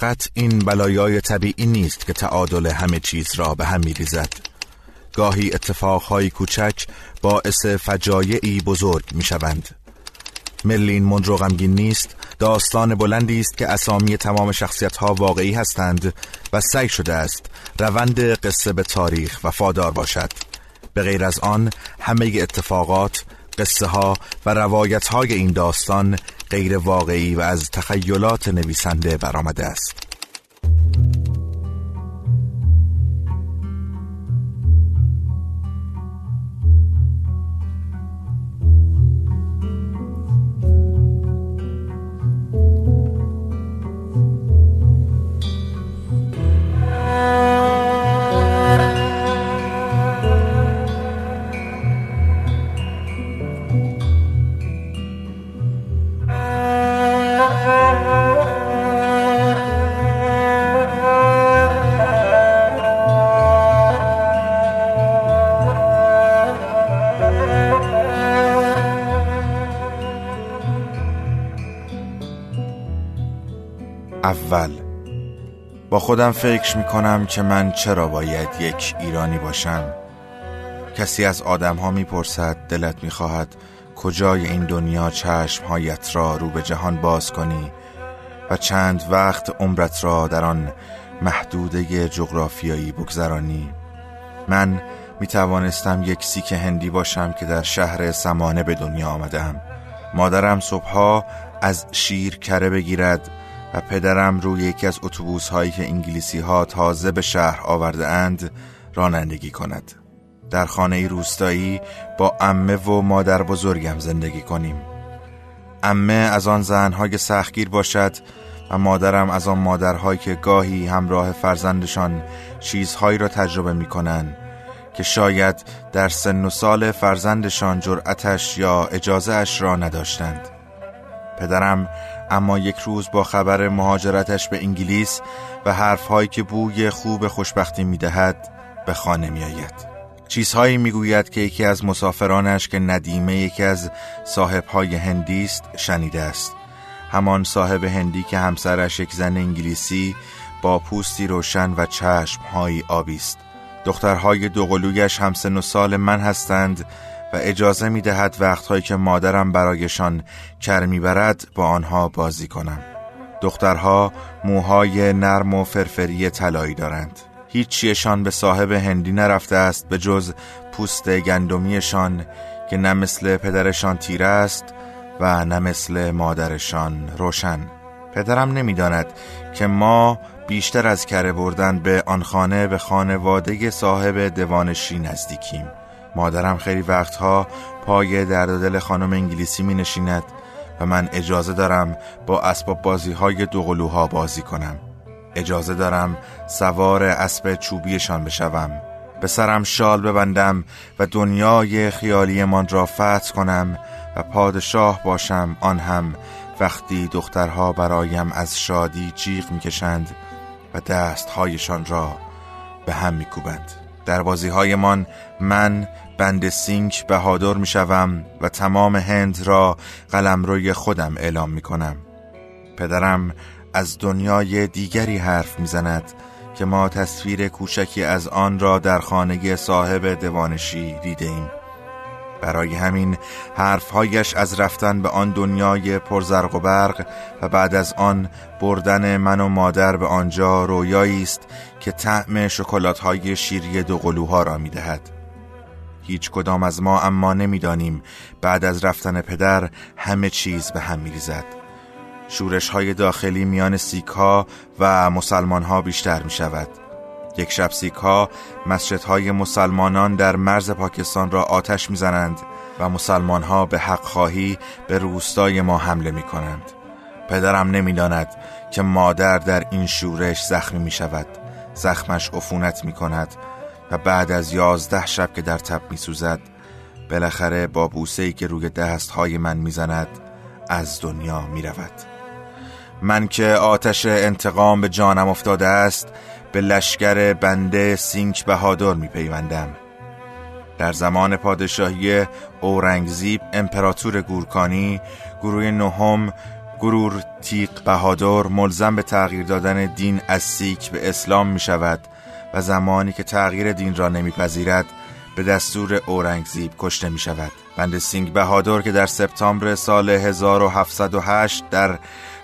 فقط این بلایای طبیعی نیست که تعادل همه چیز را به هم میریزد. گاهی اتفاقهای کوچک باعث فجایعی بزرگ می‌شوند. ملین مندرو غمگین نیست داستان بلندی است که اسامی تمام شخصیت ها واقعی هستند و سعی شده است روند قصه به تاریخ وفادار باشد. به غیر از آن همه اتفاقات قصه ها و روایت های این داستان غیر واقعی و از تخیلات نویسنده برآمده است. خودم فکر می کنم که من چرا باید یک ایرانی باشم. کسی از آدم ها می پرسد دلت می خواهد کجای این دنیا چشمهایت را رو به جهان باز کنی و چند وقت عمرت را در آن محدوده جغرافیایی بگذرانی. من می توانستم یک سیک هندی باشم که در شهر سمانه به دنیا آمدم. مادرم صبحها از شیر کره بگیرد و پدرم روی یکی از اتوبوس هایی که انگلیسی ها تازه به شهر آورده اند رانندگی کند. در خانه روستایی با امه و مادر بزرگم زندگی کنیم. امه از آن زنهای سختگیر باشد و مادرم از آن مادرهایی که گاهی همراه فرزندشان چیزهایی را تجربه می کنند که شاید در سن و سال فرزندشان جرأتش یا اجازه اش را نداشتند. پدرم اما یک روز با خبر مهاجرتش به انگلیس و حرفهایی که بوی خوب خوشبختی می‌دهد به خانه می آید. چیزهایی می‌گوید که یکی از مسافرانش که ندیمه یکی از صاحبهای هندی است شنیده است همان صاحب هندی که همسرش یک زن انگلیسی با پوستی روشن و چشمهایی آبی است دخترهای دوقلویش همسن و سال من هستند و اجازه می دهد وقتهایی که مادرم برایشان کر می‌برد با آنها بازی کنم. دخترها موهای نرم و فرفری طلایی دارند. هیچیشان به صاحب هندی نرفته است به جز پوست گندمیشان که نه مثل پدرشان تیره است و نه مثل مادرشان روشن. پدرم نمی‌داند که ما بیشتر از کره بردن به آن خانه به خانواده صاحب دیوانشی نزدیکیم. مادرم خیلی وقتها پای درد دل خانم انگلیسی می نشیند و من اجازه دارم با اسباب بازی های دوقلوها بازی کنم. اجازه دارم سوار اسب چوبیشان بشوم. به سرم شال ببندم و دنیای خیالیمان را فتح کنم و پادشاه باشم. آن هم وقتی دخترها برایم از شادی جیغ می‌کشند و دستهایشان را به هم میکوبند. در بازی هایمان من بند سینک بهادر می شوم و تمام هند را قلمروی خودم اعلام می کنم پدرم از دنیای دیگری حرف می‌زند که ما تصویر کوچکی از آن را در خانه صاحب دوانشی دیده ایم برای همین حرفهایش از رفتن به آن دنیای پرزرق و برق و بعد از آن بردن من و مادر به آنجا رویایی است که طعم شکلات های شیری دوقلوها را می‌دهد. هیچ کدام از ما اما نمی‌دانیم بعد از رفتن پدر همه چیز به هم میریزد. شورش های داخلی میان سیک ها و مسلمان ها بیشتر می شود. یک شب سیک ها مسجدهای مسلمانان در مرز پاکستان را آتش می‌زنند و مسلمان ها به حق خواهی به روستای ما حمله می کنند پدرم نمی‌داند که مادر در این شورش زخمی می شود زخمش عفونت می کند و بعد از یازده شب که در تب می سوزد بالاخره با بوسه که روی دست های من می‌زند از دنیا می رود من که آتش انتقام به جانم افتاده است به لشکر بنده سینک بهادر می پیوندم در زمان پادشاهی اورنگزیب امپراتور گورکانی گورو نهم گورو تیغ بهادر ملزم به تغییر دادن دین از سیک به اسلام می شود و زمانی که تغییر دین را نمیپذیرد به دستور اورنگزیب کشته می شود بندا سینگ بهادر که در سپتامبر سال 1708 در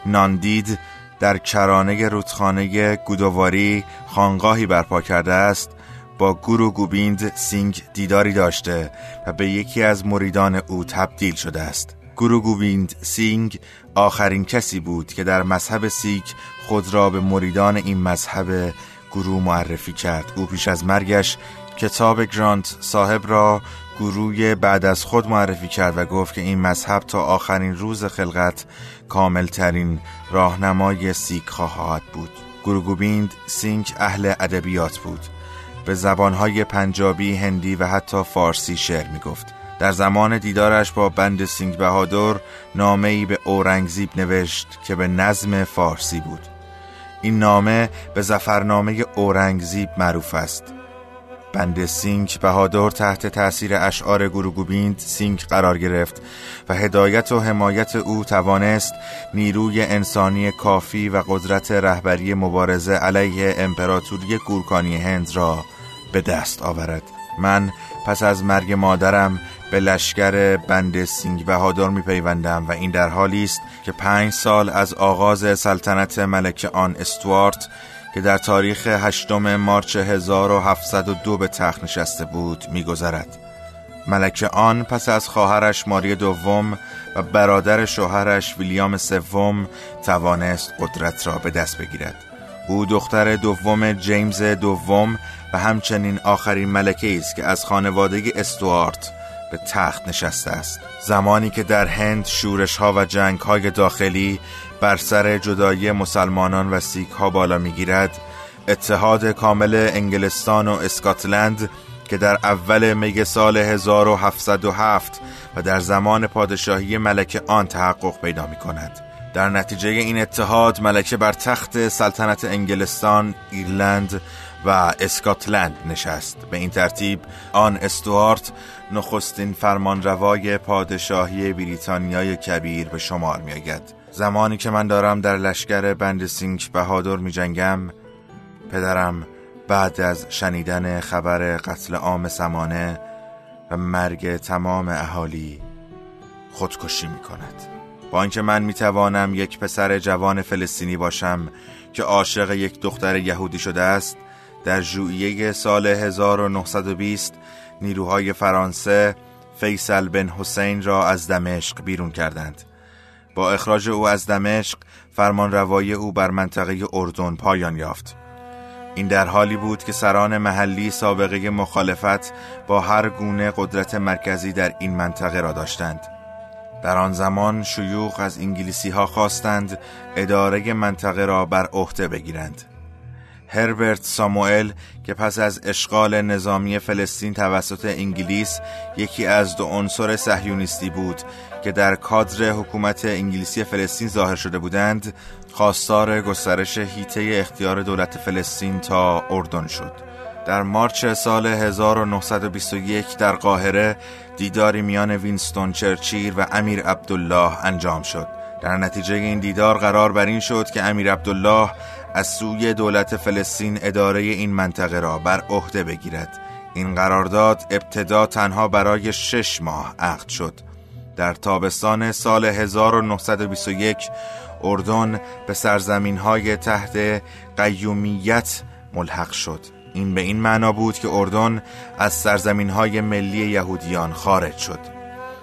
ناندید در کرانه رودخانه گودواری خانقاهی برپا کرده است با گورو گوبیند سینگ دیداری داشته و به یکی از مریدان او تبدیل شده است. گورو گوبیند سینگ آخرین کسی بود که در مذهب سیک خود را به مریدان این مذهب گورو معرفی کرد. او پیش از مرگش کتاب گرانت صاحب را گوروی بعد از خود معرفی کرد و گفت که این مذهب تا آخرین روز خلقت کاملترین راهنمای سیک خواهد بود. گورو گوبیند سینگ اهل ادبیات بود. به زبانهای پنجابی، هندی و حتی فارسی شعر می گفت در زمان دیدارش با بندا سینگ بهادر نامه ای به اورنگزیب نوشت که به نظم فارسی بود. این نامه به ظفرنامه اورنگزیب معروف است. بندا سینگ بهادر تحت تأثیر اشعار گورو گوبیند سینگ قرار گرفت و هدایت و حمایت او توانست نیروی انسانی کافی و قدرت رهبری مبارزه علیه امپراتوری گورکانی هند را به دست آورد. من پس از مرگ مادرم به لشکر بندا سینگ بهادر می پیوندم و این در حالی است که پنج سال از آغاز سلطنت ملکه آن استوارت که در تاریخ هشتم مارچ 1702 به تخت نشسته بود میگذرد. ملکه آن پس از خواهرش ماری دوم و برادر شوهرش ویلیام سوم توانست قدرت را به دست بگیرد. او دختر دوم جیمز دوم و همچنین آخرین ملکه است که از خانواده استوارت به تخت نشسته است. زمانی که در هند شورش ها و جنگ های داخلی بر سر جدایی مسلمانان و سیک ها بالا می گیرد اتحاد کامل انگلستان و اسکاتلند که در اول می سال 1707 و در زمان پادشاهی ملک آن تحقق پیدا می کند در نتیجه این اتحاد ملکه بر تخت سلطنت انگلستان، ایرلند و اسکاتلند نشست به این ترتیب آن استوارت نخستین فرمانروای پادشاهی بریتانیای کبیر به شمار می آید. زمانی که من دارم در لشکر بند سینک بهادر می جنگم پدرم بعد از شنیدن خبر قتل عام سمانه و مرگ تمام اهالی خودکشی می کند با اینکه من توانم یک پسر جوان فلسطینی باشم که عاشق یک دختر یهودی شده است در ژوئیه سال 1920 نیروهای فرانسه فیصل بن حسین را از دمشق بیرون کردند. با اخراج او از دمشق فرمان روایی او بر منطقه اردن پایان یافت. این در حالی بود که سران محلی سابقه مخالفت با هر گونه قدرت مرکزی در این منطقه را داشتند. در آن زمان شیوخ از انگلیسی ها خواستند اداره منطقه را بر عهده بگیرند. هربرت ساموئل که پس از اشغال نظامی فلسطین توسط انگلیس یکی از دو عنصر صهیونیستی بود که در کادر حکومت انگلیسی فلسطین ظاهر شده بودند خواستار گسترش هیته اختیار دولت فلسطین تا اردن شد. در مارچ سال 1921 در قاهره دیداری میان وینستون چرچیر و امیر عبدالله انجام شد. در نتیجه این دیدار قرار بر این شد که امیر عبدالله از سوی دولت فلسطین اداره این منطقه را بر عهده بگیرد. این قرارداد ابتدا تنها برای شش ماه عقد شد. در تابستان سال 1921 اردن به سرزمین های تحت قیومیت ملحق شد. این به این معنا بود که اردن از سرزمین های ملی یهودیان خارج شد.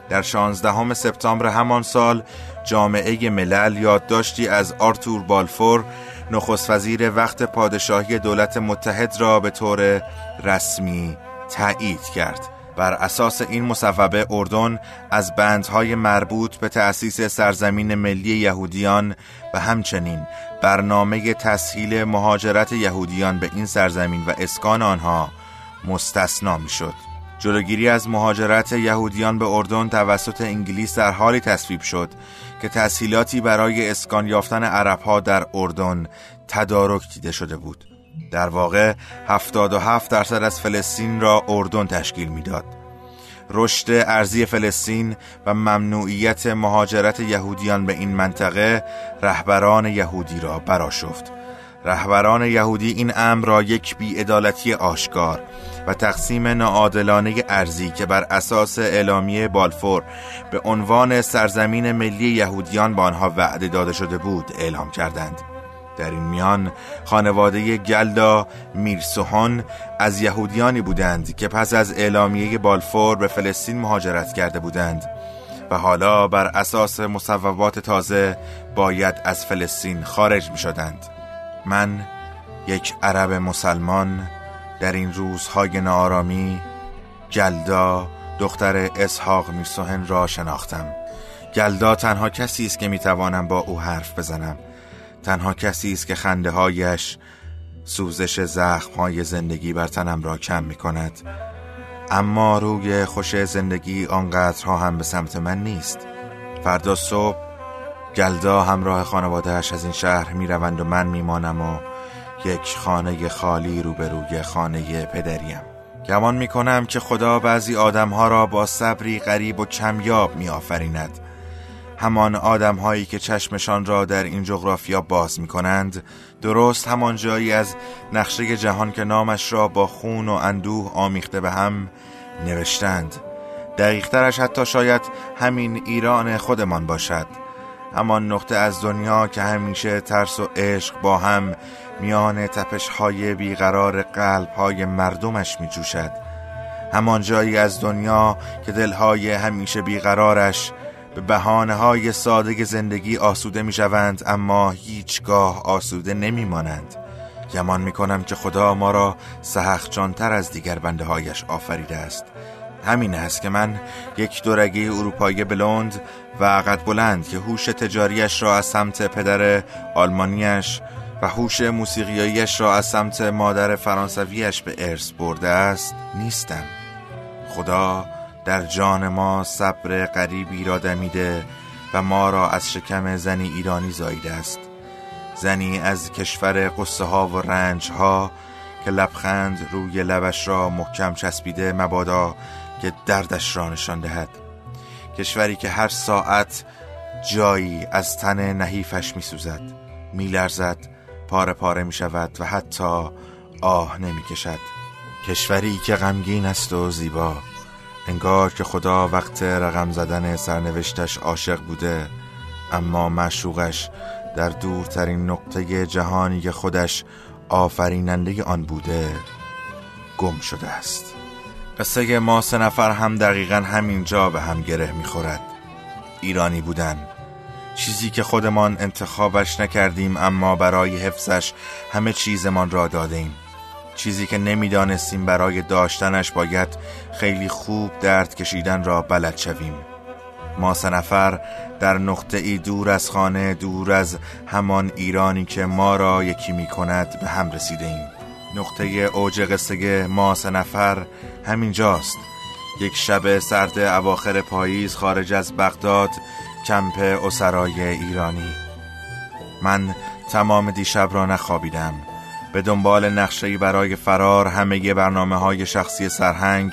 در 16 سپتامبر همان سال جامعه ملل یادداشتی از آرتور بالفور نخست وزیر وقت پادشاهی دولت متحد را به طور رسمی تایید کرد. بر اساس این مصوبه اردن از بندهای مربوط به تأسیس سرزمین ملی یهودیان و همچنین برنامه تسهیل مهاجرت یهودیان به این سرزمین و اسکان آنها مستثنا شد جلوگیری از مهاجرت یهودیان به اردن توسط انگلیس در حالی تصویب شد که تسهیلاتی برای اسکان یافتن عربها در اردن تدارک دیده شده بود. در واقع 77 درصد از فلسطین را اردن تشکیل می‌داد. رشد ارزی فلسطین و ممنوعیت مهاجرت یهودیان به این منطقه رهبران یهودی را براشفت. رهبران یهودی این امر را یک بیعدالتی آشکار و تقسیم ناعادلانه ارزی که بر اساس اعلامیه بالفور به عنوان سرزمین ملی یهودیان به آنها وعده داده شده بود اعلام کردند. در این میان خانواده گلدا میرسوهان از یهودیانی بودند که پس از اعلامیه بالفور به فلسطین مهاجرت کرده بودند و حالا بر اساس مصوبات تازه باید از فلسطین خارج می شدند. من یک عرب مسلمان در این روزهای نارامی گلدا دختر اسحاق میرسوهن را شناختم گلدا تنها کسی است که می‌توانم با او حرف بزنم تنها کسی است که خنده هایش سوزش زخم های زندگی بر تنم را کم می کند اما روی خوش زندگی آنقدرها هم به سمت من نیست. فردا صبح گلدا همراه خانوادهش از این شهر می روند و من می مانم و یک خانه خالی روبروی خانه پدریم. گمان می کنم که خدا بعضی آدمها را با صبری غریب و کمیاب می آفریند همان آدم هایی که چشمشان را در این جغرافیا باز می کنند درست همان جایی از نقشه جهان که نامش را با خون و اندوه آمیخته به هم نوشتند. دقیقترش حتی شاید همین ایران خودمان باشد. همان نقطه از دنیا که همیشه ترس و عشق با هم میان تپش های بیقرار قلب های مردمش می جوشد همان جایی از دنیا که دلهای همیشه بیقرارش به بحانه های ساده زندگی آسوده می شوند اما هیچگاه آسوده نمی مانند گمان می کنم که خدا ما را سهخچانتر از دیگر بنده هایش آفریده است. همین است که من یک دورگی اروپایی بلوند و قد بلند که هوش تجاریش را از سمت پدر آلمانیش و هوش موسیقیایش را از سمت مادر فرانسویش به ارث برده است نیستم. خدا در جان ما صبر غریبی را دمیده و ما را از شکم زنی ایرانی زاییده است. زنی از کشور قصه ها و رنج ها که لبخند روی لبش را محکم چسبیده مبادا که دردش را نشان دهد. کشوری که هر ساعت جایی از تن نحیفش می سوزد می لرزد پاره پاره می شود و حتی آه نمی کشد کشوری که غمگین است و زیبا. انگار که خدا وقت رقم زدن سرنوشتش عاشق بوده اما معشوقش در دورترین نقطه جهانی که خودش آفریننده آن بوده گم شده است. قصه ما سه نفر هم دقیقا همینجا به هم گره می‌خورد. ایرانی بودن. چیزی که خودمان انتخابش نکردیم اما برای حفظش همه چیزمان را دادیم. چیزی که نمی‌دانستیم برای داشتنش باید خیلی خوب درد کشیدن را بلد شویم. ما سه نفر در نقطه ای دور از خانه دور از همان ایرانی که ما را یکی می کند به هم رسیده ایم نقطه اوج قصه ما سه نفر همینجاست یک شب سرد اواخر پاییز خارج از بغداد کمپ اسرای ایرانی. من تمام دیشب را نخوابیدم. به دنبال نقشه‌ای برای فرار همه برنامه های شخصی سرهنگ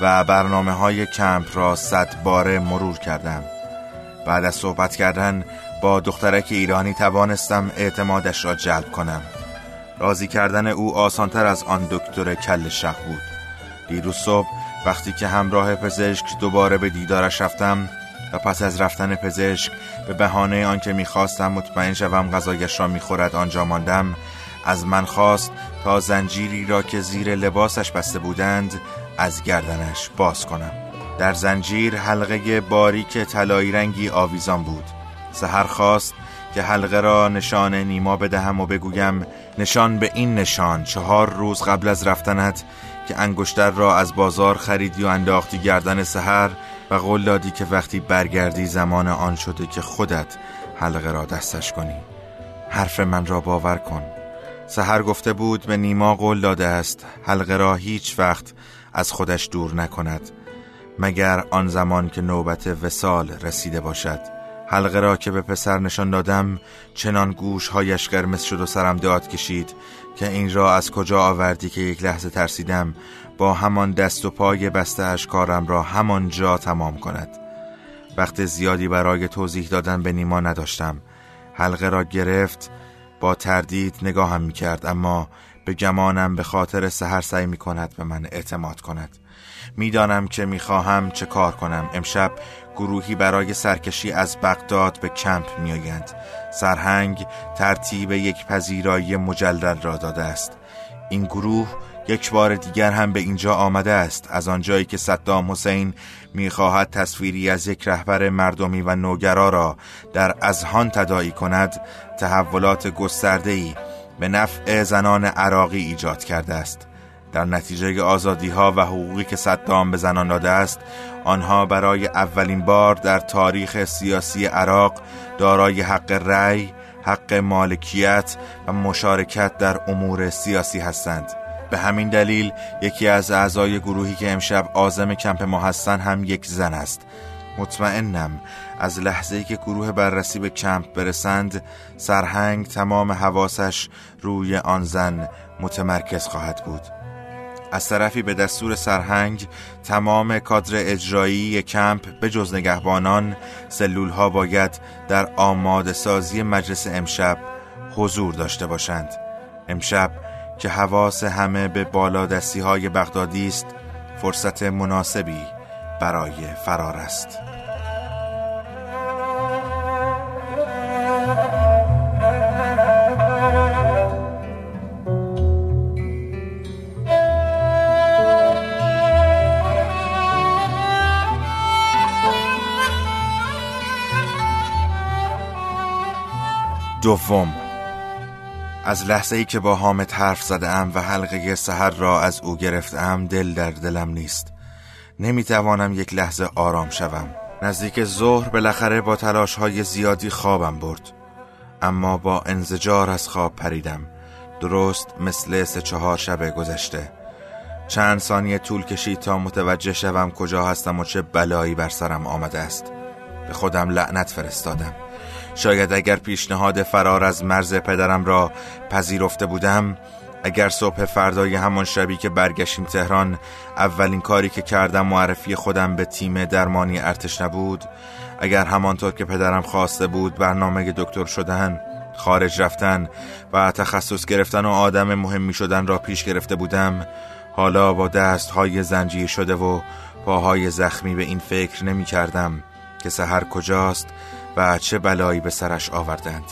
و برنامه های کمپ را صد باره مرور کردم. بعد از صحبت کردن با دخترک ایرانی توانستم اعتمادش را جلب کنم. راضی کردن او آسانتر از آن دکتر کل شق بود. دیروز صبح وقتی که همراه پزشک دوباره به دیدارش رفتم و پس از رفتن پزشک به بهانه آنکه می‌خواستم مطمئن شوم غذایش را می‌خورد آنجا ماندم. از من خواست تا زنجیری را که زیر لباسش بسته بودند از گردنش باز کنم. در زنجیر حلقه باریک طلایی رنگی آویزان بود. سهر خواست که حلقه را نشان نیما بدهم و بگویم نشان به این نشان چهار روز قبل از رفتنت که انگشتر را از بازار خریدی و انداختی گردن سحر و قول دادی که وقتی برگردی زمان آن شده که خودت حلقه را دستش کنی. حرف من را باور کن. سحر گفته بود به نیما قول داده است حلقه را هیچ وقت از خودش دور نکند مگر آن زمان که نوبت وسال رسیده باشد. حلقه را که به پسر نشان دادم چنان گوشهایش قرمز شد و سرم داد کشید که این را از کجا آوردی که یک لحظه ترسیدم؟ با همان دست و پای بسته کارم را همان جا تمام کند. وقت زیادی برای توضیح دادن به نیما نداشتم. حلقه را گرفت با تردید نگاهم می کرد اما به گمانم به خاطر سهر سعی می کند به من اعتماد کند. می‌دانم که می‌خواهم چه کار کنم. امشب گروهی برای سرکشی از بغداد به کمپ میآیند. سرهنگ ترتیب یک پذیرایی مجلل را داده است. این گروه یک بار دیگر هم به اینجا آمده است. از آنجایی که صدام حسین می‌خواهد تصویری از یک رهبر مردمی و نوگرا را در ازهان تدایی کند تحولات گسترده‌ای به نفع زنان عراقی ایجاد کرده است. در نتیجه آزادی ها و حقوقی که صدام به زنان داده است آنها برای اولین بار در تاریخ سیاسی عراق دارای حق رأی، حق مالکیت و مشارکت در امور سیاسی هستند. به همین دلیل یکی از اعضای گروهی که امشب آزم کمپ ما هستند هم یک زن است. مطمئنم از لحظه ای که گروه بررسی به کمپ برسند سرهنگ تمام حواسش روی آن زن متمرکز خواهد بود. از طرفی به دستور سرهنگ تمام کادر اجرایی کمپ به جز نگهبانان سلول ها باید در آماده سازی مجلس امشب حضور داشته باشند. امشب که حواس همه به بالادستی های بغدادی است فرصت مناسبی برای فرار است. دوم از لحظه ای که با حامد حرف زده و حلقه سهر را از او گرفتم دل در دلم نیست. نمی‌توانم یک لحظه آرام شوم. نزدیک ظهر بالاخره با تلاش های زیادی خوابم برد. اما با انزجار از خواب پریدم. درست مثل سه چهار شب گذشته. چند ثانیه طول کشید تا متوجه شوم کجا هستم و چه بلایی بر سرم آمده است. به خودم لعنت فرستادم. شاید اگر پیشنهاد فرار از مرز پدرم را پذیرفته بودم اگر صبح فردای همان شبی که برگشتیم تهران اولین کاری که کردم معرفی خودم به تیم درمانی ارتش نبود اگر همانطور که پدرم خواسته بود برنامه دکتر شدن خارج رفتن و تخصص گرفتن و آدم مهمی شدن را پیش گرفته بودم حالا با دست های زنجیر شده و پاهای زخمی به این فکر نمی کردم که سهر کجاست و چه بلایی به سرش آوردند.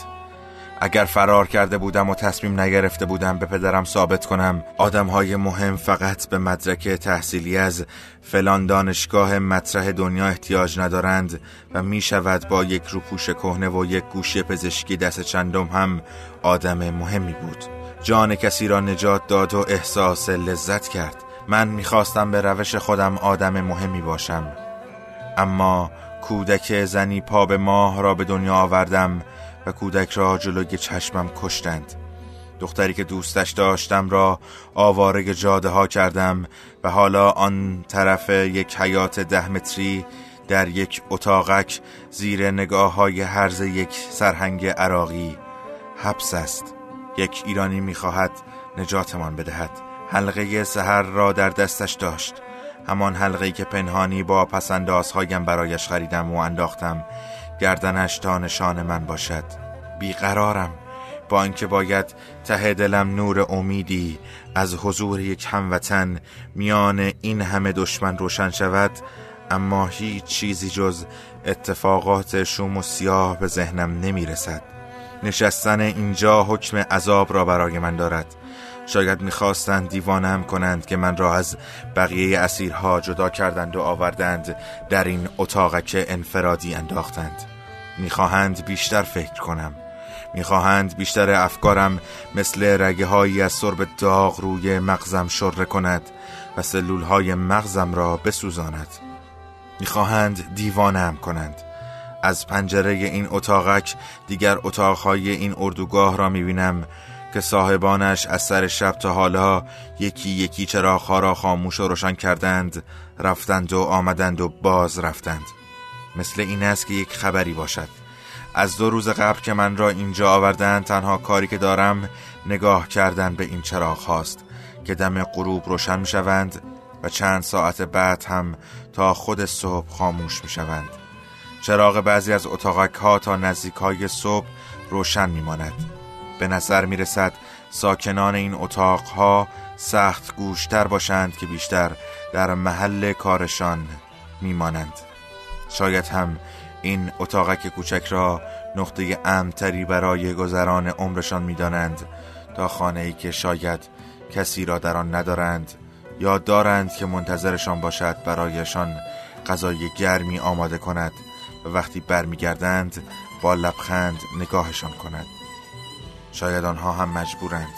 اگر فرار کرده بودم و تصمیم نگرفته بودم به پدرم ثابت کنم آدم های مهم فقط به مدرک تحصیلی از فلان دانشگاه مطرح دنیا احتیاج ندارند و می شود با یک روپوش کهنه و یک گوشی پزشکی دست چندم هم آدم مهمی بود. جان کسی را نجات داد و احساس لذت کرد. من می‌خواستم به روش خودم آدم مهمی باشم. اما کودک زنی پا به ماه را به دنیا آوردم و کودک را جلوی چشمم کشتند. دختری که دوستش داشتم را آوارگ جاده ها کردم و حالا آن طرف یک حیات ده متری در یک اتاقک زیر نگاه های حرز یک سرهنگ عراقی حبس است. یک ایرانی می‌خواهد نجاتمان بدهد. حلقه سهر را در دستش داشت. همان حلقه که پنهانی با پسندازهایم برایش خریدم و انداختم گردنش تا نشان من باشد. بیقرارم با اینکه باید ته دلم نور امیدی از حضور یک هموطن میان این همه دشمن روشن شود اما هیچ چیزی جز اتفاقات شوم و سیاه به ذهنم نمی رسد نشستن اینجا حکم عذاب را برای من دارد. شاید می‌خواستند دیوانم کنند که من را از بقیه اسیرها جدا کردند و آوردند در این اتاقک انفرادی انداختند. می‌خواهند بیشتر فکر کنم. می‌خواهند بیشتر افکارم مثل رگه هایی از سرب داغ روی مغزم شره کند و سلول های مغزم را بسوزاند. می‌خواهند دیوانم کنند. از پنجره این اتاقک دیگر اتاقهای این اردوگاه را می‌بینم. که صاحبانش از سر شب تا حالا یکی یکی چرا را خاموش و روشن کردند رفتند و آمدند و باز رفتند. مثل این است که یک خبری باشد. از دو روز قبل که من را اینجا آوردند تنها کاری که دارم نگاه کردن به این چراغ هاست که دم غروب روشن می شوند و چند ساعت بعد هم تا خود صبح خاموش می شوند چراغ بعضی از اتاقک ها تا نزدیک های صبح روشن می ماند به نظر می رسد ساکنان این اتاق ها سخت گوشتر باشند که بیشتر در محل کارشان می مانند شاید هم این اتاقک کوچک را نقطه امتری برای گذران عمرشان می دانند تا خانه ای که شاید کسی را در آن ندارند یا دارند که منتظرشان باشد برایشان غذای گرمی آماده کند و وقتی برمیگردند با لبخند نگاهشان کند. شاید آنها هم مجبورند.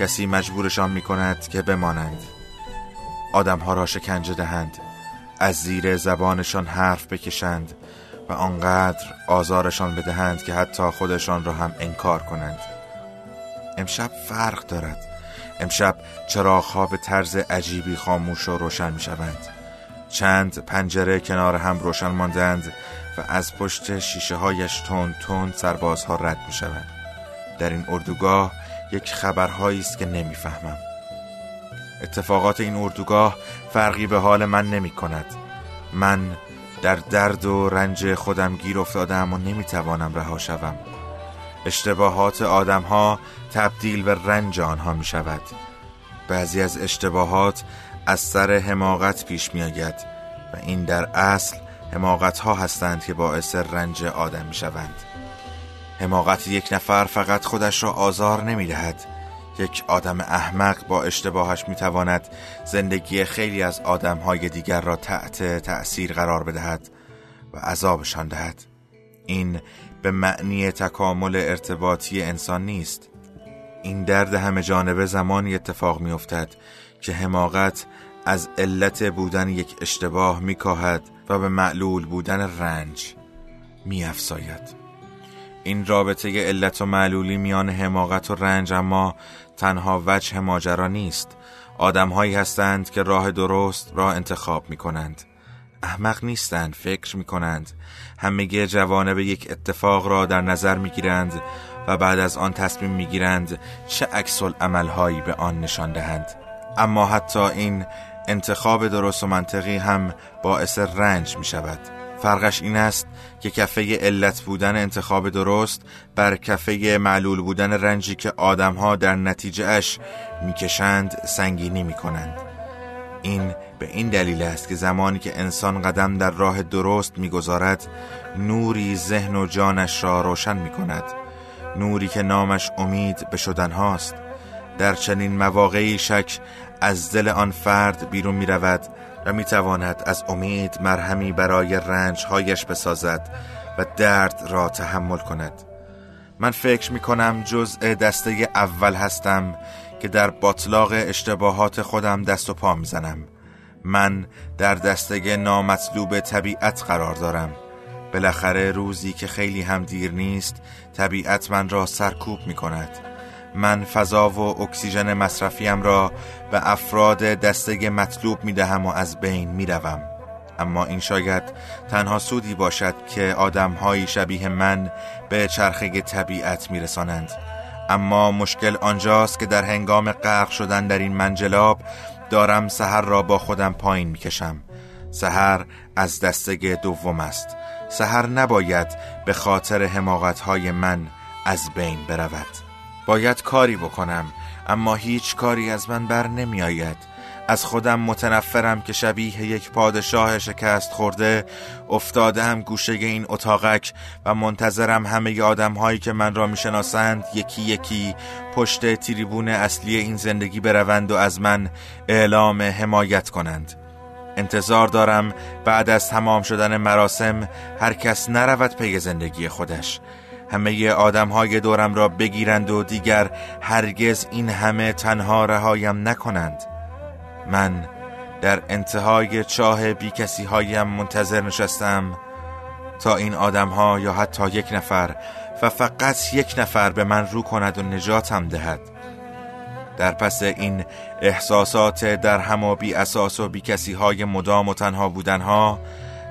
کسی مجبورشان می کند که بمانند. آدمها را شکنجه دهند. از زیر زبانشان حرف بکشند و آنقدر آزارشان بدهند که حتی خودشان را هم انکار کنند. امشب فرق دارد. امشب چراغها به طرز عجیبی خاموش و روشن می شوند چند پنجره کنار هم روشن ماندند و از پشت شیشه هایش تون تون سربازها رد می شوند در این اردوگاه یک خبرهایی است که نمی‌فهمم. اتفاقات این اردوگاه فرقی به حال من نمی کند من در درد و رنج خودم گیر افتادم و نمی‌توانم رها شوم. اشتباهات آدم ها تبدیل به رنج آنها می شود بعضی از اشتباهات از سر حماقت پیش می آید و این در اصل حماقت ها هستند که باعث رنج آدم می شوند حماقت یک نفر فقط خودش را آزار نمی دهد یک آدم احمق با اشتباهش می تواند زندگی خیلی از آدم های دیگر را تحت تأثیر قرار بدهد و عذابشان دهد. این به معنی تکامل ارتباطی انسان نیست. این درد همه جانبه زمانی اتفاق می افتد که حماقت از علت بودن یک اشتباه می کاهد و به معلول بودن رنج می افزاید. این رابطه علت و معلولی میان حماقت و رنج اما تنها وجه ماجرا نیست. آدمهایی هستند که راه درست را انتخاب می کنند احمق نیستند فکر می کنند جوانه به یک اتفاق را در نظر می گیرند و بعد از آن تصمیم می گیرند چه عکس عملهایی به آن نشان دهند. اما حتی این انتخاب درست و منطقی هم باعث رنج می شود فرقش این است که کفه علت بودن انتخاب درست بر کفه معلول بودن رنجی که آدمها در نتیجه اش می‌کشند سنگینی می‌کنند. این به این دلیل است که زمانی که انسان قدم در راه درست می‌گذارد نوری ذهن و جانش را روشن می‌کند. نوری که نامش امید به شدن هاست. در چنین مواقعی شک از دل آن فرد بیرون می رود و می تواند از امید مرهمی برای رنجهایش بسازد و درد را تحمل کند. من فکر می کنم جزء دسته اول هستم که در باطلاق اشتباهات خودم دست و پا می‌زنم. من در دسته نامطلوب طبیعت قرار دارم. بالاخره روزی که خیلی هم دیر نیست طبیعت من را سرکوب می کند من فضا و اکسیژن مصرفیم را به افراد دسته مطلوب می دهم و از بین می روم. اما این شاید تنها سودی باشد که آدمهایی شبیه من به چرخه طبیعت می رسانند. اما مشکل آنجاست که در هنگام غرق شدن در این منجلاب دارم سحر را با خودم پایین می کشم. سحر از دسته دوم است سحر نباید به خاطر حماقت من از بین برود باید کاری بکنم اما هیچ کاری از من بر نمی آید از خودم متنفرم که شبیه یک پادشاه شکست خورده افتاده هم گوشه این اتاقک و منتظرم همه آدم هایی که من را می‌شناسند یکی یکی پشت تریبون اصلی این زندگی بروند و از من اعلام حمایت کنند. انتظار دارم بعد از تمام شدن مراسم هر کس نرود پی زندگی خودش. همه آدم های دورم را بگیرند و دیگر هرگز این همه تنها رهایم نکنند. من در انتهای چاه بی کسی هایم منتظر نشستم تا این آدم ها یا حتی یک نفر و فقط یک نفر به من رو کند و نجاتم دهد. در پس این احساسات در هم و بی اساس و بی کسی های مدام و تنها بودن ها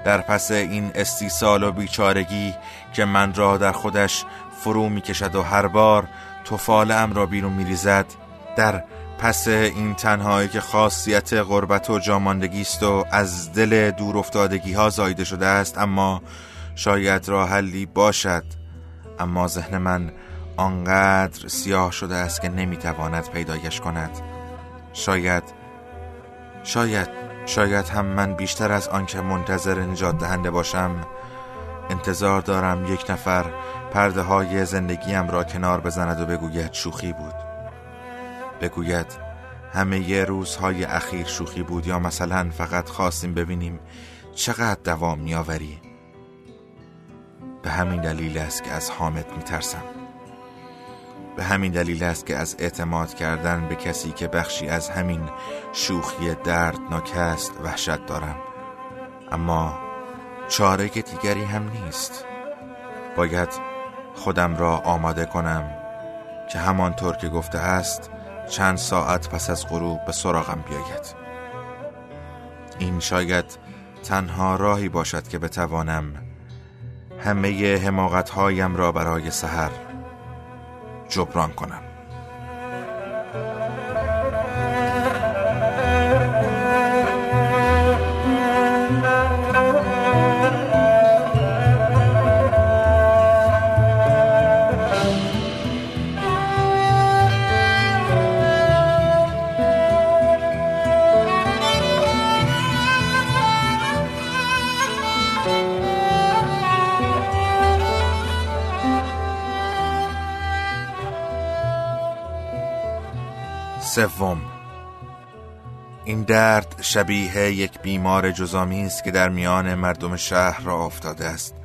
در پس این استیصال و بیچارگی که من را در خودش فرو می کشد و هر بار ام را بیرون می ریزد در پس این تنهایی که خاصیت غربت و جاماندگی است و از دل دور افتادگی ها زایده شده است اما شاید راه حلی باشد. اما ذهن من آنقدر سیاه شده است که نمی‌تواند پیدایش کند. شاید شاید شاید هم من بیشتر از آنکه منتظر نجات دهنده باشم انتظار دارم یک نفر پرده های زندگیم را کنار بزند و بگوید شوخی بود. بگوید همه یه روزهای اخیر شوخی بود یا مثلا فقط خواستیم ببینیم چقدر دوام میآوری؟ به همین دلیل است که از حامد میترسم. به همین دلیل است که از اعتماد کردن به کسی که بخشی از همین شوخی دردناک است وحشت دارم. اما چاره دیگری هم نیست. باید خودم را آماده کنم که همانطور که گفته است چند ساعت پس از غروب به سراغم بیاید. این شاید تنها راهی باشد که بتوانم همه حماقت هایم را برای سحر جبران کنم سوم. این درد شبیه یک بیمار جزامی است که در میان مردم شهر را افتاده است.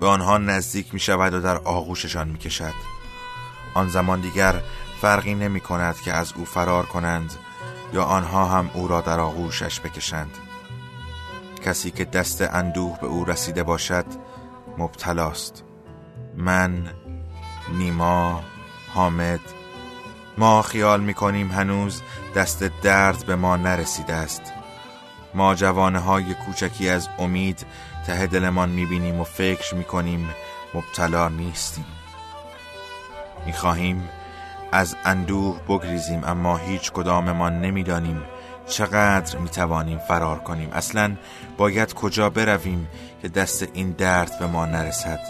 به آنها نزدیک می شود و در آغوششان می کشد آن زمان دیگر فرقی نمی کند که از او فرار کنند یا آنها هم او را در آغوشش بکشند. کسی که دست اندوه به او رسیده باشد مبتلاست. من نیما حامد ما خیال می‌کنیم هنوز دست درد به ما نرسیده است. ما جوانه های کوچکی از امید ته دلمان می‌بینیم و فکر می‌کنیم مبتلا نیستیم. می‌خواهیم از اندوه بگریزیم اما هیچ کداممان نمی‌دانیم چقدر می‌توانیم فرار کنیم. اصلا باید کجا برویم که دست این درد به ما نرسد؟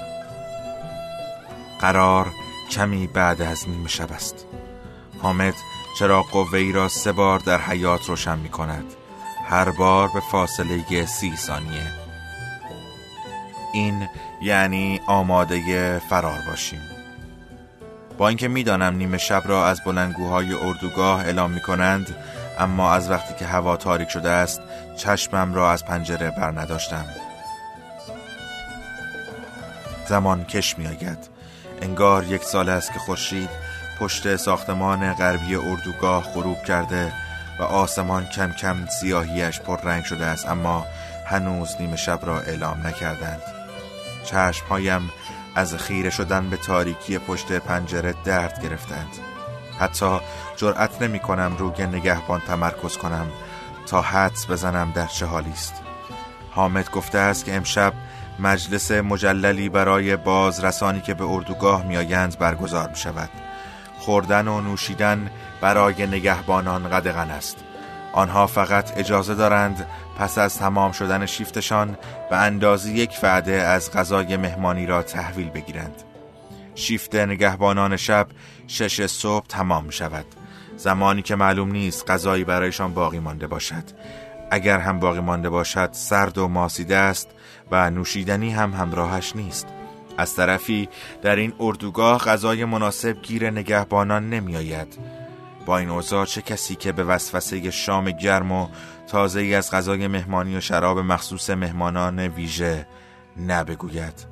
قرار کمی بعد از نیمه شب است. حامد چراغ قوه را سه بار در حیات روشن می کند هر بار به فاصله سی ثانیه. این یعنی آماده فرار باشیم. با اینکه می‌دانم نیمه شب را از بلنگوهای اردوگاه اعلام می کنند اما از وقتی که هوا تاریک شده است چشمم را از پنجره بر نداشتم. زمان کش می آید انگار یک سال است که خورشید پشت ساختمان غربی اردوگاه غروب کرده و آسمان کم کم سیاهیش پر رنگ شده است اما هنوز نیمه شب را اعلام نکردند. چشمهایم از خیره شدن به تاریکی پشت پنجره درد گرفتند. حتی جرأت نمی کنم روی نگهبان تمرکز کنم تا حدس بزنم در چه حالی است. حامد گفته است که امشب مجلس مجللی برای بازرسانی که به اردوگاه میآیند برگزار می شود. خوردن و نوشیدن برای نگهبانان قدغن است. آنها فقط اجازه دارند پس از تمام شدن شیفتشان به اندازه یک وعده از غذای مهمانی را تحویل بگیرند. شیفت نگهبانان شب شش صبح تمام شود. زمانی که معلوم نیست غذایی برایشان باقی مانده باشد. اگر هم باقی مانده باشد سرد و ماسیده است و نوشیدنی هم همراهش نیست. از طرفی در این اردوگاه غذای مناسب گیر نگهبانان نمی آید. با این اوضاع چه کسی که به وسوسه شام گرم و تازه ای از غذای مهمانی و شراب مخصوص مهمانان ویژه نبگوید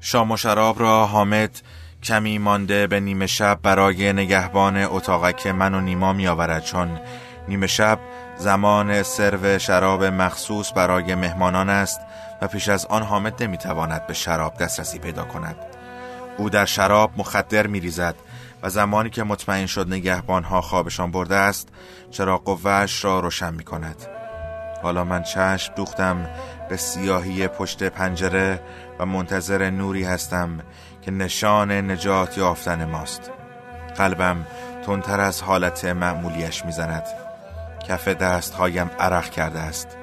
شام و شراب را حامد کمی مانده به نیمه شب برای نگهبان اتاقک من و نیما می آورد چون نیمه شب زمان سرو شراب مخصوص برای مهمانان است و پیش از آن حامد نمی‌تواند به شراب دسترسی پیدا کند. او در شراب مخدر می ریزد و زمانی که مطمئن شد نگهبانها خوابشان برده است چرا قوهش را روشن می کند حالا من چشم دوختم به سیاهی پشت پنجره و منتظر نوری هستم که نشان نجات یافتن ماست. قلبم تندتر از حالت معمولیش می‌زند. کف دست هایم عرق کرده است.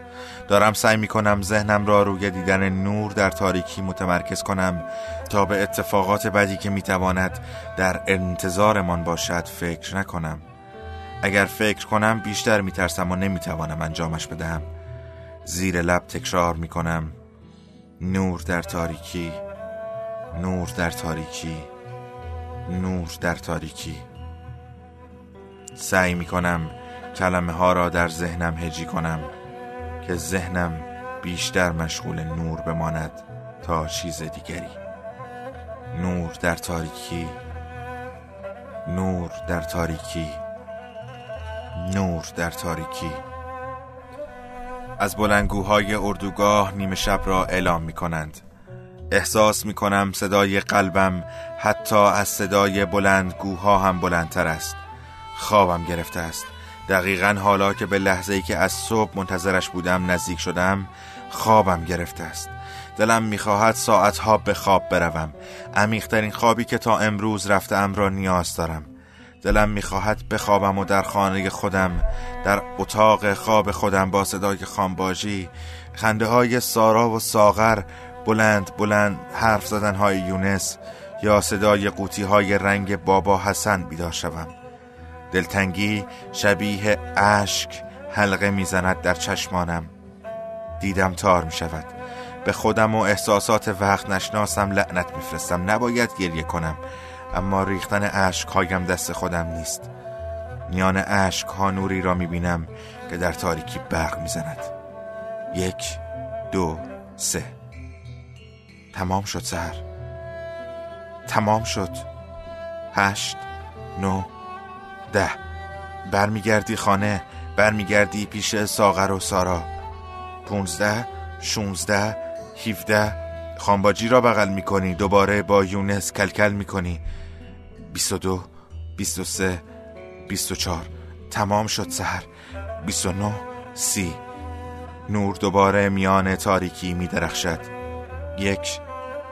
دارم سعی می کنم ذهنم را روی دیدن نور در تاریکی متمرکز کنم تا به اتفاقات بدی که می تواند در انتظارمان باشد فکر نکنم. اگر فکر کنم بیشتر می ترسم و نمی توانم انجامش بدهم. زیر لب تکرار می کنم نور در تاریکی نور در تاریکی نور در تاریکی. سعی می کنم کلمه ها را در ذهنم هجی کنم که ذهنم بیشتر مشغول نور بماند تا چیز دیگری. نور در تاریکی. نور در تاریکی. نور در تاریکی. از بلنگوهای اردوگاه نیمه شب را اعلام می کنند احساس می کنم صدای قلبم حتی از صدای بلندگوها هم بلندتر است. خوابم گرفته است. دقیقا حالا که به لحظه ای که از صبح منتظرش بودم نزدیک شدم خوابم گرفته است. دلم می‌خواهد ساعتها به خواب بروم. عمیقترین خوابی که تا امروز رفتم را نیاز دارم. دلم می‌خواهد بخوابم و در خانه خودم در اتاق خواب خودم با صدای خانباجی خنده های سارا و ساغر بلند بلند حرف زدن های یونس یا صدای قوطی های رنگ بابا حسن بیدار شوم. دلتنگی شبیه اشک حلقه می‌زند در چشمانم. دیدم تار می شود به خودم و احساسات وقت نشناسم لعنت میفرستم. نباید گریه کنم اما ریختن اشک هایم دست خودم نیست. میان اشک ها نوری را می‌بینم که در تاریکی برق می‌زند. یک دو سه. تمام شد سهر. تمام شد. هشت نو ده. برمیگردی خانه برمیگردی پیش ساغر و سارا. پونزده شونزده هیفده خانباجی را بغل می‌کنی دوباره با یونس کلکل می‌کنی. بیست و دو بیست و سه بیست و چار تمام شد سهر بیست و نو سی. نور دوباره میان تاریکی میدرخشد. یک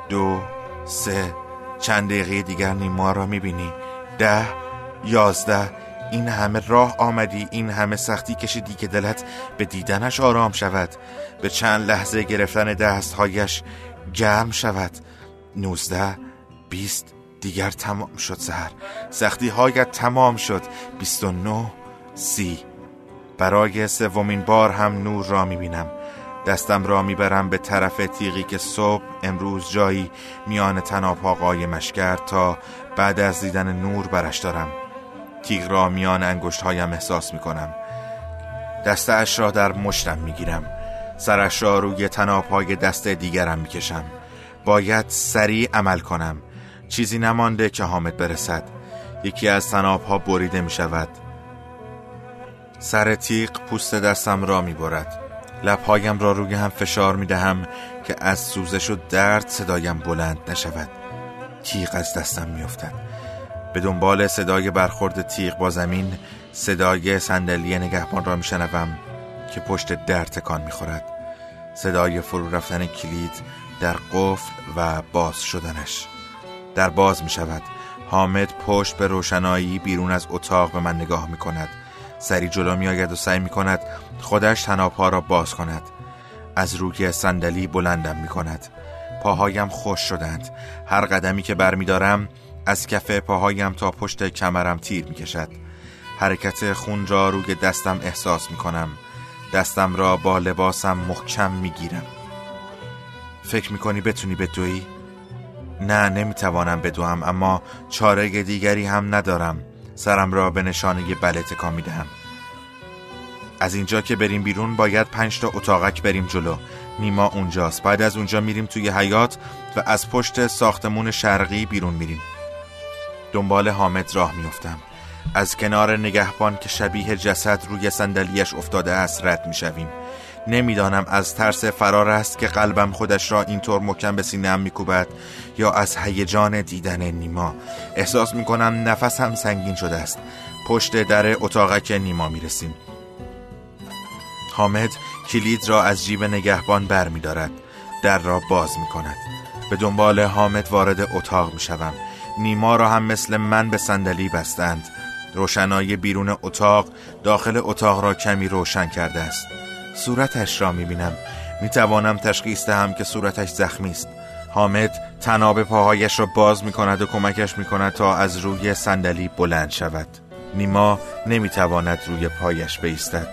دو سه. چند دقیقه دیگر نیما را می‌بینی. ده یازده. این همه راه آمدی این همه سختی کشیدی که دلت به دیدنش آرام شود. به چند لحظه گرفتن دستهایش گرم شود. نوزده بیست دیگر تمام شد سهر. سختی هایت تمام شد. بیست و نو سی. برای سومین بار هم نور را می‌بینم. دستم را می‌برم به طرف تیغی که صبح امروز جایی میان تناب قایمش کرد تا بعد از دیدن نور برش دارم. تیغ را میان انگشت هایم احساس می‌کنم. دستش را در مشتم می‌گیرم. سرش را روی تناب های دست دیگرم می‌کشم. باید سریع عمل کنم. چیزی نمانده که حامد برسد. یکی از تناب ها بریده می شود سر تیغ پوست دستم را می برد لبهایم را روی هم فشار می دهم که از سوزش و درد صدایم بلند نشود. تیغ از دستم می افتد. به دنبال صدای برخورد تیغ با زمین صدای صندلی نگهبان را میشنوم که پشت در تکان می‌خورد. صدای فرو رفتن کلید در قفل و باز شدنش. در باز می شود حامد پشت به روشنایی بیرون از اتاق به من نگاه می کند سری جلو می آید و سعی می کند خودش تنابها را باز کند. از روی صندلی بلندم می کند پاهایم خوش شدند. هر قدمی که برمیدارم از کف پاهایم تا پشت کمرم تیر می کشد حرکت خون را روی دستم احساس می کنم دستم را با لباسم محکم می گیرم فکر می کنی بتونی بدوی؟ نه نمی‌توانم بدوم اما چاره دیگری هم ندارم. سرم را به نشانه بله تکان می دهم از اینجا که بریم بیرون باید پنج تا اتاقک بریم جلو. نیما اونجاست. بعد از اونجا میریم توی حیات و از پشت ساختمون شرقی بیرون میریم. دنبال حامد راه میفتم از کنار نگهبان که شبیه جسد روی صندلیاش افتاده است رد می‌شویم. نمی‌دانم از ترس فرار است که قلبم خودش را اینطور محکم به سینه‌ام میکوبد یا از هیجان دیدن نیما. احساس می‌کنم نفسم سنگین شده است. پشت در اتاقک نیما می‌رسیم. حامد کلید را از جیب نگهبان بر می دارد. در را باز می کند به دنبال حامد وارد اتاق می شوم. نیما را هم مثل من به صندلی بستند. روشنایی بیرون اتاق داخل اتاق را کمی روشن کرده است. صورتش را می بینم می توانم تشخیص دهم که صورتش زخمی است. حامد تناب پاهایش را باز می کند و کمکش می کند تا از روی صندلی بلند شود. نیما نمی تواند روی پایش بیستد.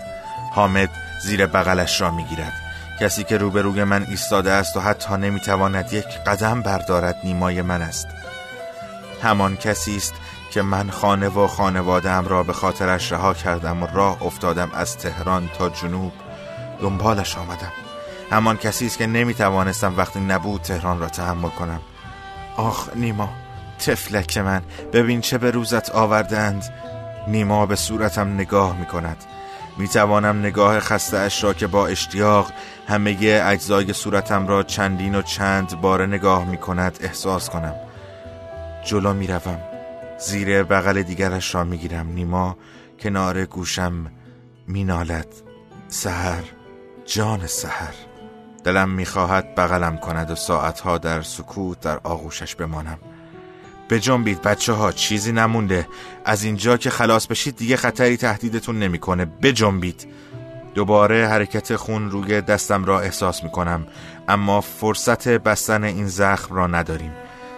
حامد زیر بغلش را می گیرد کسی که روبروی من ایستاده است و حتی نمی تواند یک قدم بردارد نیمای من است. همان کسی است که من خانه و خانوادم را به خاطرش رها کردم و راه افتادم از تهران تا جنوب. دنبالش آمدم. همان کسی است که نمی توانستم وقتی نبود تهران را تحمل کنم. آخ نیما تفلک من. ببین چه به روزت آوردند. نیما به صورتم نگاه می کند می توانم نگاه خسته اش را که با اشتیاق همه اجزای صورتم را چندین و چند بار نگاه می کند احساس کنم. جلو می روم زیر بغل دیگرش را می گیرم نیما کنار گوشم می نالد سهر جان سهر دلم می‌خواهد بغلم کند و ساعتها در سکوت در آغوشش بمانم. به جنبید بچه ها چیزی نمونده. از اینجا که خلاص بشید دیگه خطری تهدیدتون نمی‌کنه. به جنبید دوباره حرکت خون روی دستم را احساس می‌کنم. اما فرصت بستن این زخم را نداریم.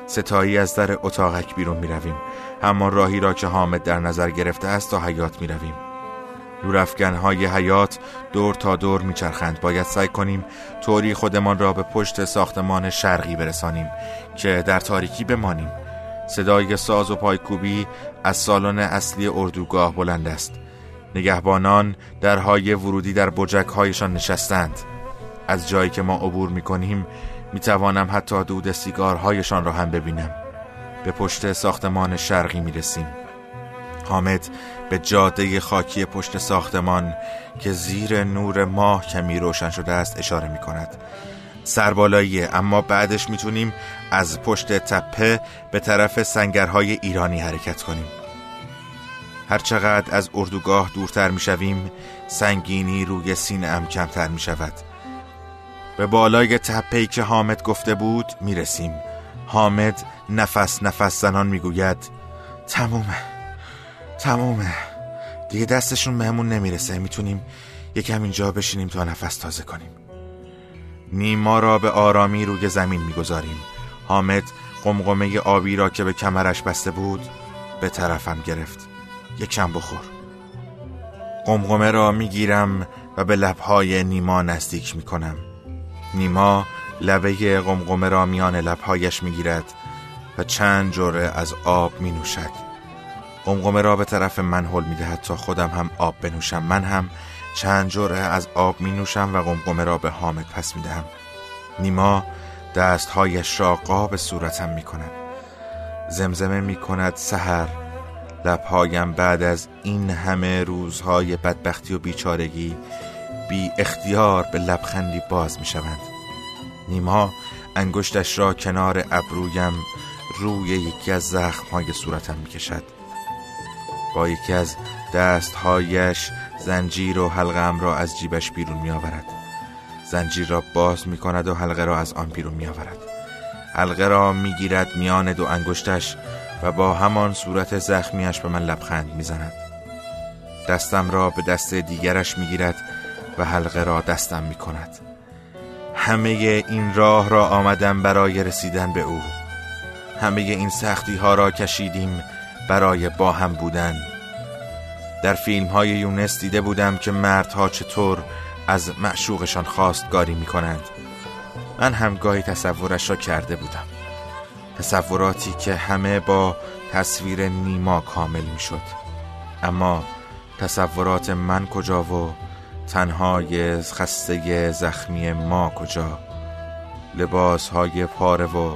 ستایی از در اتاقک بیرون می‌رویم. همان راهی را که حامد در نظر گرفته است تا حیات می‌رویم. های حیات دور تا دور میچرخند. باید سعی کنیم طوری خودمان را به پشت ساختمان شرقی برسانیم که در تاریکی بمانیم. صدای ساز و پایکوبی از سالن اصلی اردوگاه بلند است. نگهبانان درهای ورودی در بجک هایشان نشستند. از جایی که ما عبور می کنیم می توانم حتی دود سیگارهایشان را هم ببینم. به پشت ساختمان شرقی می رسیم حامد به جاده خاکی پشت ساختمان که زیر نور ماه کمی روشن شده است اشاره می کند سربالاییه اما بعدش می‌تونیم از پشت تپه به طرف سنگرهای ایرانی حرکت کنیم. هرچقدر از اردوگاه دورتر می‌شویم سنگینی روی سینه ام کمتر می شود به بالای تپهی که حامد گفته بود می‌رسیم. حامد نفس نفس زنان می‌گوید تمومه تمومه. دیگه دستشون بهمون نمی‌رسه. می‌تونیم یکم اینجا بشینیم تا نفس تازه کنیم. نیما را به آرامی روی زمین می‌گذاریم. حامد قمقمه آبی را که به کمرش بسته بود به طرفم گرفت. یکم بخور. قمقمه را می‌گیرم و به لبهای نیما نزدیک می‌کنم. نیما لبه قمقمه را میان لبهایش می‌گیرد و چند جوره از آب می نوشد قمقمه را به طرف من حل می دهد تا خودم هم آب بنوشم. من هم چند جوره از آب می نوشم و قمقمه را به حامد پس می دهم نیما دستهایش را قاب صورتم می کند زمزمه می کند سهر لبهایم بعد از این همه روزهای بدبختی و بیچارگی بی اختیار به لبخندی باز می شوند نیما انگشتش را کنار ابرویم روی یکی از زخمهای صورتم می کشد با یکی از دستهایش زنجیر و حلقه را از جیبش بیرون می آورد زنجیر را باز می کند و حلقه را از آن بیرون می آورد حلقه را می گیرد میان دو انگشتش و با همان صورت زخمیش به من لبخند می زند دستم را به دست دیگرش می گیرد و حلقه را دستم می کند همه این راه را آمدم برای رسیدن به او. همه این سختی ها را کشیدیم برای با هم بودن. در فیلم های یونس دیده بودم که مردها چطور از معشوقشان خواستگاری می کنند من هم گاهی تصورش را کرده بودم. تصوراتی که همه با تصویر نیما کامل می شد اما تصورات من کجا و تنهای خسته زخمی ما کجا؟ لباس های پاره و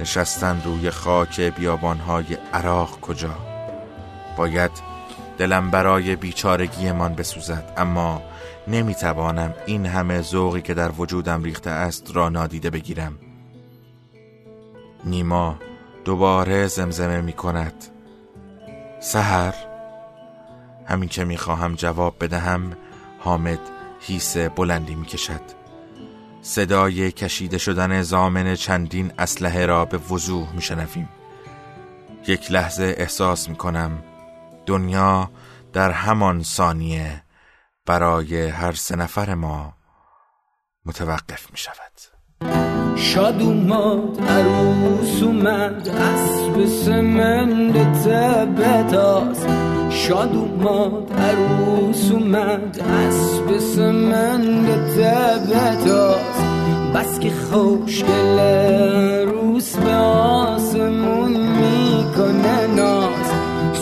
نشستن روی خاک بیابانهای عراق کجا؟ باید دلم برای بیچارگیمان بسوزد اما نمی‌توانم این همه ذوقی که در وجودم ریخته است را نادیده بگیرم. نیما دوباره زمزمه می کند. سهر همین که می خواهم جواب بدهم حامد هیس بلندی می کشد صدای کشیده شدن زامن چندین اسلحه را به وضوح می شنفیم. یک لحظه احساس می کنم دنیا در همان ثانیه برای هر سه نفر ما متوقف می شود شاد اومد عروس اومد اسب سمند تبتاز شاد اومد عروس اومد اسب سمند تبتاز بس که خوشگل روس به آسمون می‌کنه ناز.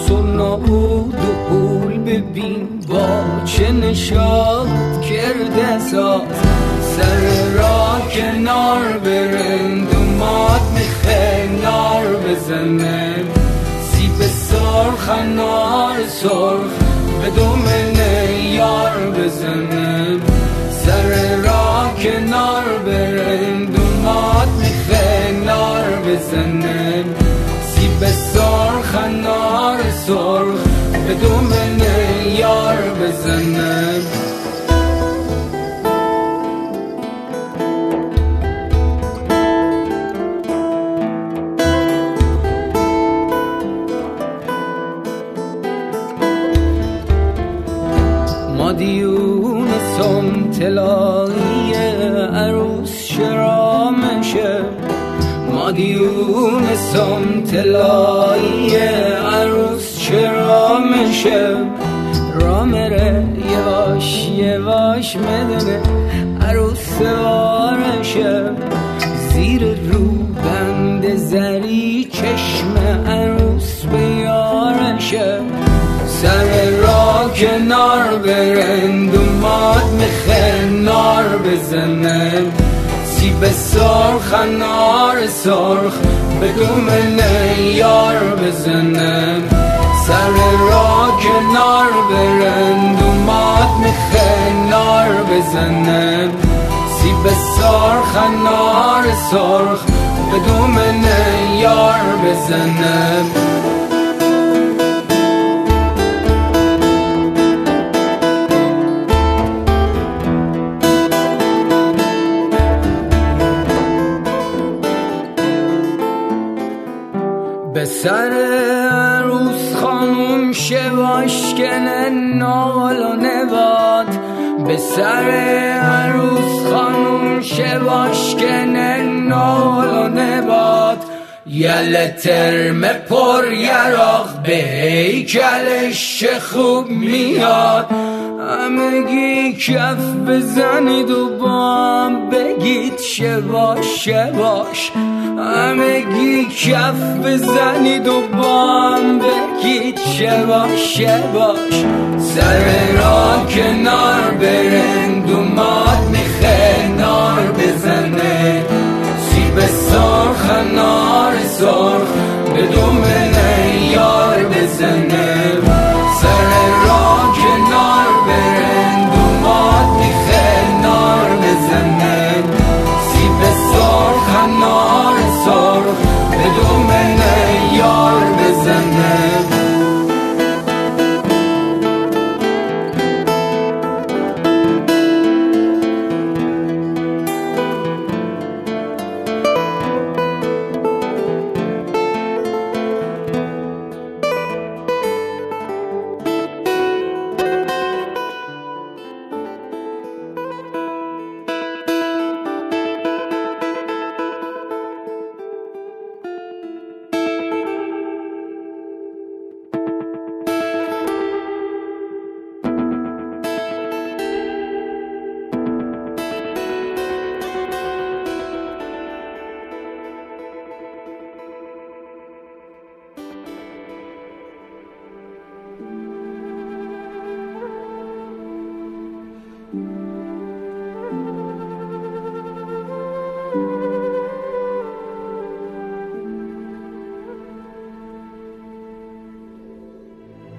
سنا او و پول ببین با چه نشاد کرده ساز سر را کنار برند ماد میخه نار بزنه. سیب سرخ به دومنه یار بزنه. سر را کنار برند ماد میخه نار بزنه. سیب سرخ نار سرخ به دومنه یار بزنه. تلایی عروس شرامشه را مره یواش یواش مدنه عروس سوارشه زیر رو بند زری چشم عروس به یارشه سر را کنار برند اومد میخه نار بزنه سیب سرخ نار سرخ. به دومنه یار بزنه. سر را کنار اومد میخه نار بزنه. سیب سرخ نار سرخ به دومنه یار بزنه. سر عروس خانوم نال و نباد یل ترم پر یراق به چه خوب میاد. همگی کف بزنید و با هم بگید شواش شواش همگی کف بزنید و با هم بگید شواش شواش سر را کنار برند و ماد میخه نار بزنه. سیب سرخ نار سرخ به دومنه یار